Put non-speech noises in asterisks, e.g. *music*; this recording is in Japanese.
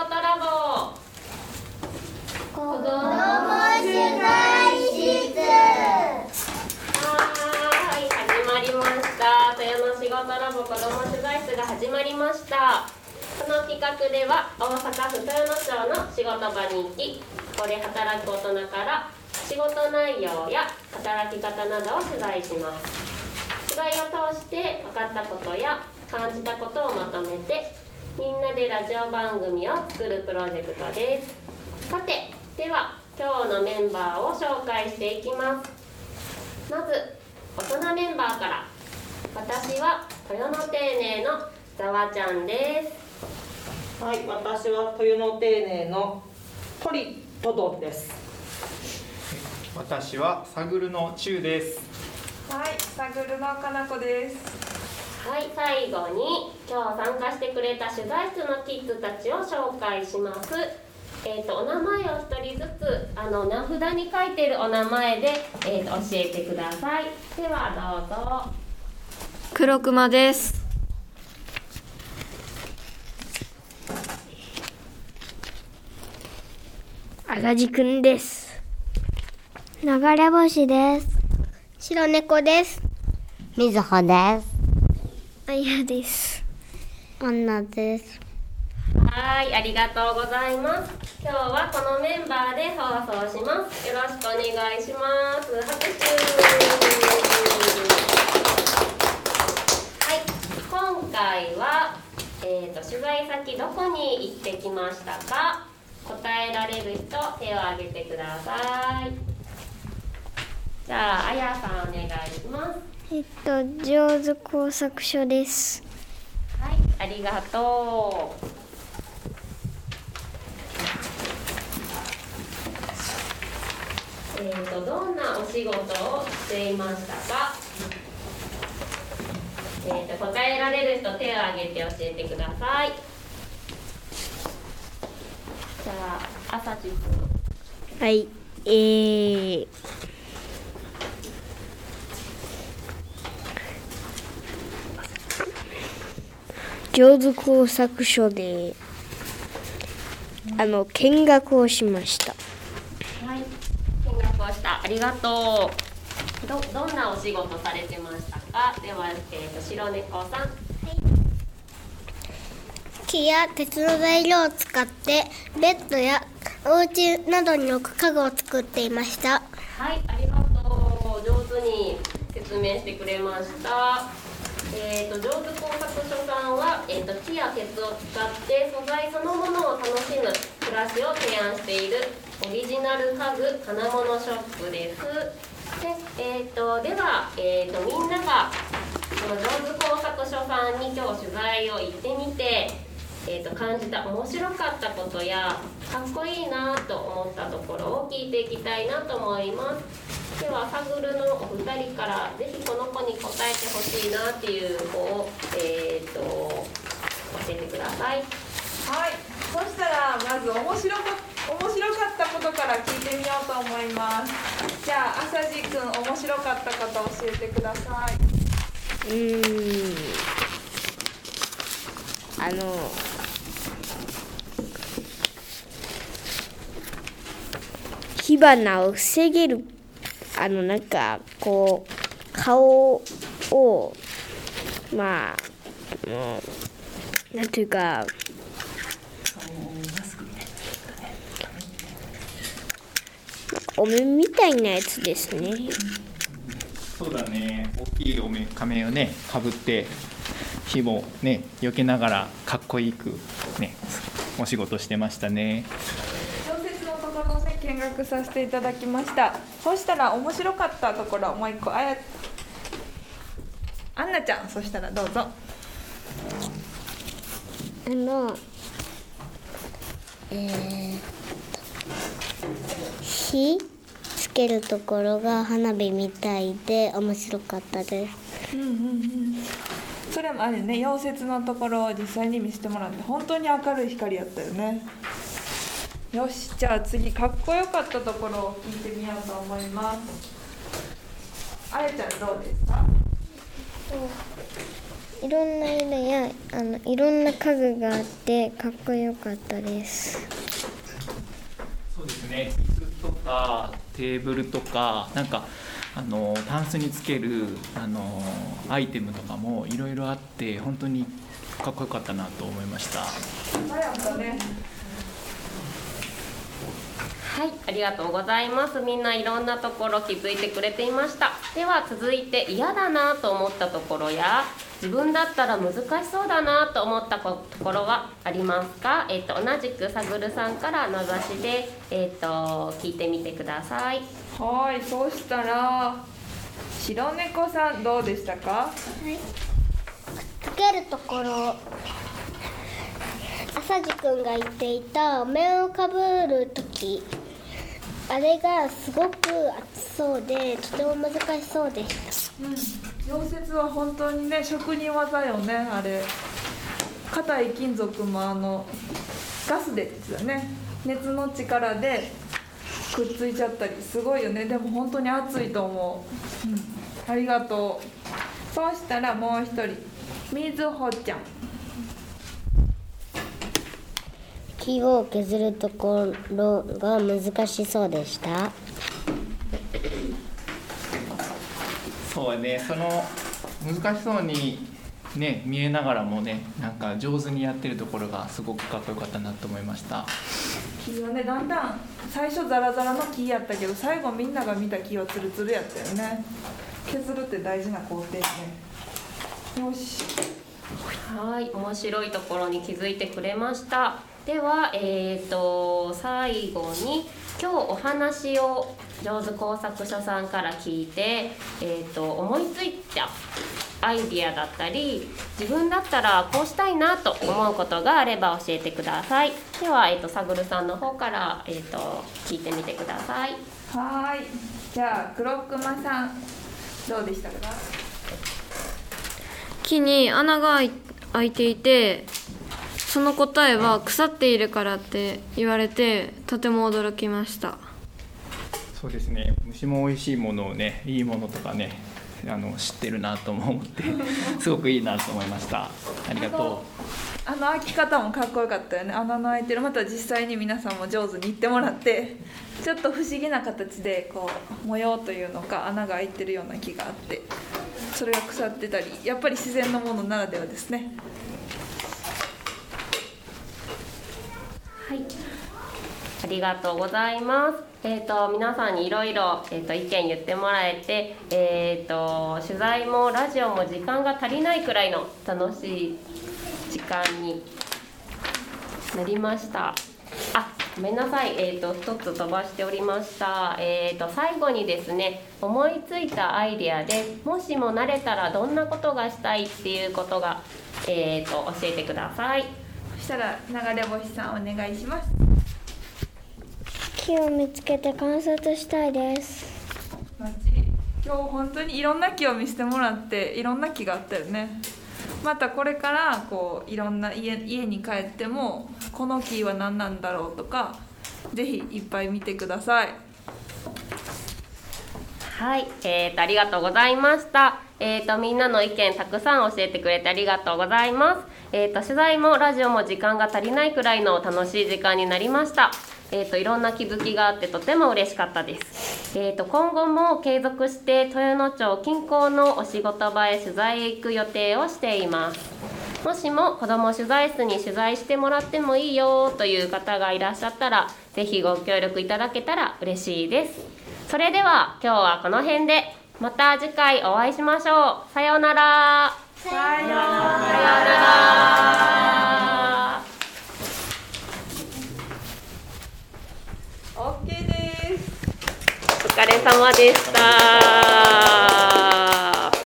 事ラボ子供取材室はい始まりました豊野仕事ラボ子ども取材室が始まりましたこの企画では大阪府豊野町の仕事場に行きここで働く大人から仕事内容や働き方などを取材します。取材を通して分かったことや感じたことをまとめてみんなでラジオ番組を作るプロジェクトですさてでは今日のメンバーを紹介していきますまず大人メンバーから私は豊野丁寧のざわちゃんですはい、私は豊野丁寧の鳥トドです。私はサグルのチュウです。はい、サグルのかなこです。はい最後に今日参加してくれた取材室のキッズたちを紹介します。えー、とお名前を一人ずつあの名札に書いてるお名前で、えー、と教えてください。ではどうぞ。黒熊です。赤字くんです。流れ星です。白猫です。みずほですあやですアンナですはい、ありがとうございます。今日はこのメンバーで放送します。よろしくお願いします。拍手。はい、今回は、えー、と取材先どこに行ってきましたか答えられる人手を挙げてください。じゃあ、あやさんお願いします。えっと上手工作所ですはい、ありがとう。えー、とどんなお仕事をしていましたか？えー、と答えられる人手を挙げて教えてください。じゃあ、朝地君。はいえー、上手工作所であの見学をしましたはい、見学をした。ありがとう。どどんなお仕事されてましたか？では、えー、と白猫さん。木や鉄の材料を使ってベッドやお家などに置く家具を作っていましたはい、ありがとう。上手に説明してくれました。えー、と上手工作所さんは、えー、と木や鉄を使って素材そのものを楽しむ暮らしを提案しているオリジナル家具金物ショップです。で,、えー、とでは、えー、とみんながこの上手工作所さんに今日取材を行ってみて、えー、と感じた面白かったことやかっこいいなと思ったところを聞いていきたいなと思います。ではサグルのお二人からぜひこの子に答えてほしいなっていう子をえっ、と教えてください。はい、そしたらまず面白か面白かったことから聞いてみようと思います。じゃあ朝地くん面白かったこと教えてください。うーんあの火花を防げるあのなんかこう顔をまあもうなんていうかお面みたいなやつですね。そうだね。大きいおめ仮面をねかぶって火もね避けながらかっこいいくねお仕事してましたね。小説のところをね見学させていただきました。そしたら面白かったところもう一個あやアンナちゃんそしたらどうぞ。あの、えー、火つけるところが花火みたいで面白かったです。うんうんうん。それもあれね溶接のところを実際に見せてもらって本当に明るい光やったよね。よしじゃあ次かっこよかったところを聞いてみようと思います。あやちゃんどうですか？いろんな色やあのいろんな家具があってかっこよかったですそうですね椅子とかテーブルとかなんかあのタンスにつけるあのアイテムとかもいろいろあって本当にかっこよかったなと思いましたやったねはい、ありがとうございます。みんないろんなところ気づいてくれていました。では続いて嫌だなと思ったところや自分だったら難しそうだなと思ったこところはありますか？えっ、と同じくさぐるさんから名指しでえっ、と聞いてみてください。はいそうしたら白猫さんどうでしたか？つけるところ朝地くんが言っていたお面をかぶる時あれがすごく熱そうでとても難しそうでした。溶接は本当にね職人技よねあれ。硬い金属もあのガスでですよね。熱の力でくっついちゃったりすごいよね。でも本当に熱いと思う、うん、ありがとう。そうしたらもう一人。みずほちゃん。木を削るところが難しそうでした。そうねその難しそうにね見えながらもねなんか上手にやってるところがすごくかっこよかったなと思いました。木はねだんだん最初ザラザラの木やったけど最後みんなが見た木はツルツルやったよね。削るって大事な工程ねよし。はい、面白いところに気づいてくれました。では、えー、と最後に今日お話を上手工作所さんから聞いて、えー、と思いついたアイディアだったり自分だったらこうしたいなと思うことがあれば教えてください。では、えー、とさぐるさんの方から、えー、と聞いてみてください。はーいじゃあ黒熊さんどうでしたか？木に穴が開いていてその答えは腐っているからって言われてとても驚きました。そうですね。虫も美味しいものをねいいものとかねあの知ってるなとも思って *laughs* すごくいいなと思いました。ありがとあの開き方もかっこよかったよね。穴の開いてる。また実際に皆さんも上手に言ってもらってちょっと不思議な形でこう模様というのか穴が開いてるような木があってそれが腐ってたりやっぱり自然のものならではですねはい、ありがとうございます。えっ、と皆さんにいろいろえっと意見言ってもらえて、えっ、と取材もラジオも時間が足りないくらいの楽しい時間になりました。あ、ごめんなさい。えっ、と一つ飛ばしておりました。えっ、と最後にですね、思いついたアイデアでもしも慣れたらどんなことがしたいっていうことがえっ、と教えてください。そしたら流れ星さんお願いします。木を見つけて観察したいです。バッチリ今日本当にいろんな木を見せてもらっていろんな木があったよね。またこれからこういろんな家家に帰ってもこの木は何なんだろうとかぜひいっぱい見てください。はい、えーと、ありがとうございました。えーと、みんなの意見たくさん教えてくれてありがとうございます。えーと、取材もラジオも時間が足りないくらいの楽しい時間になりました。えーと、いろんな気づきがあってとても嬉しかったです。えーと、今後も継続して豊野町近郊のお仕事場へ取材へ行く予定をしています。もしも子ども取材室に取材してもらってもいいよという方がいらっしゃったら、ぜひご協力いただけたら嬉しいです。それでは今日はこの辺でまた次回お会いしましょう。さようなら。さようなら。OK ですお疲れ様でした。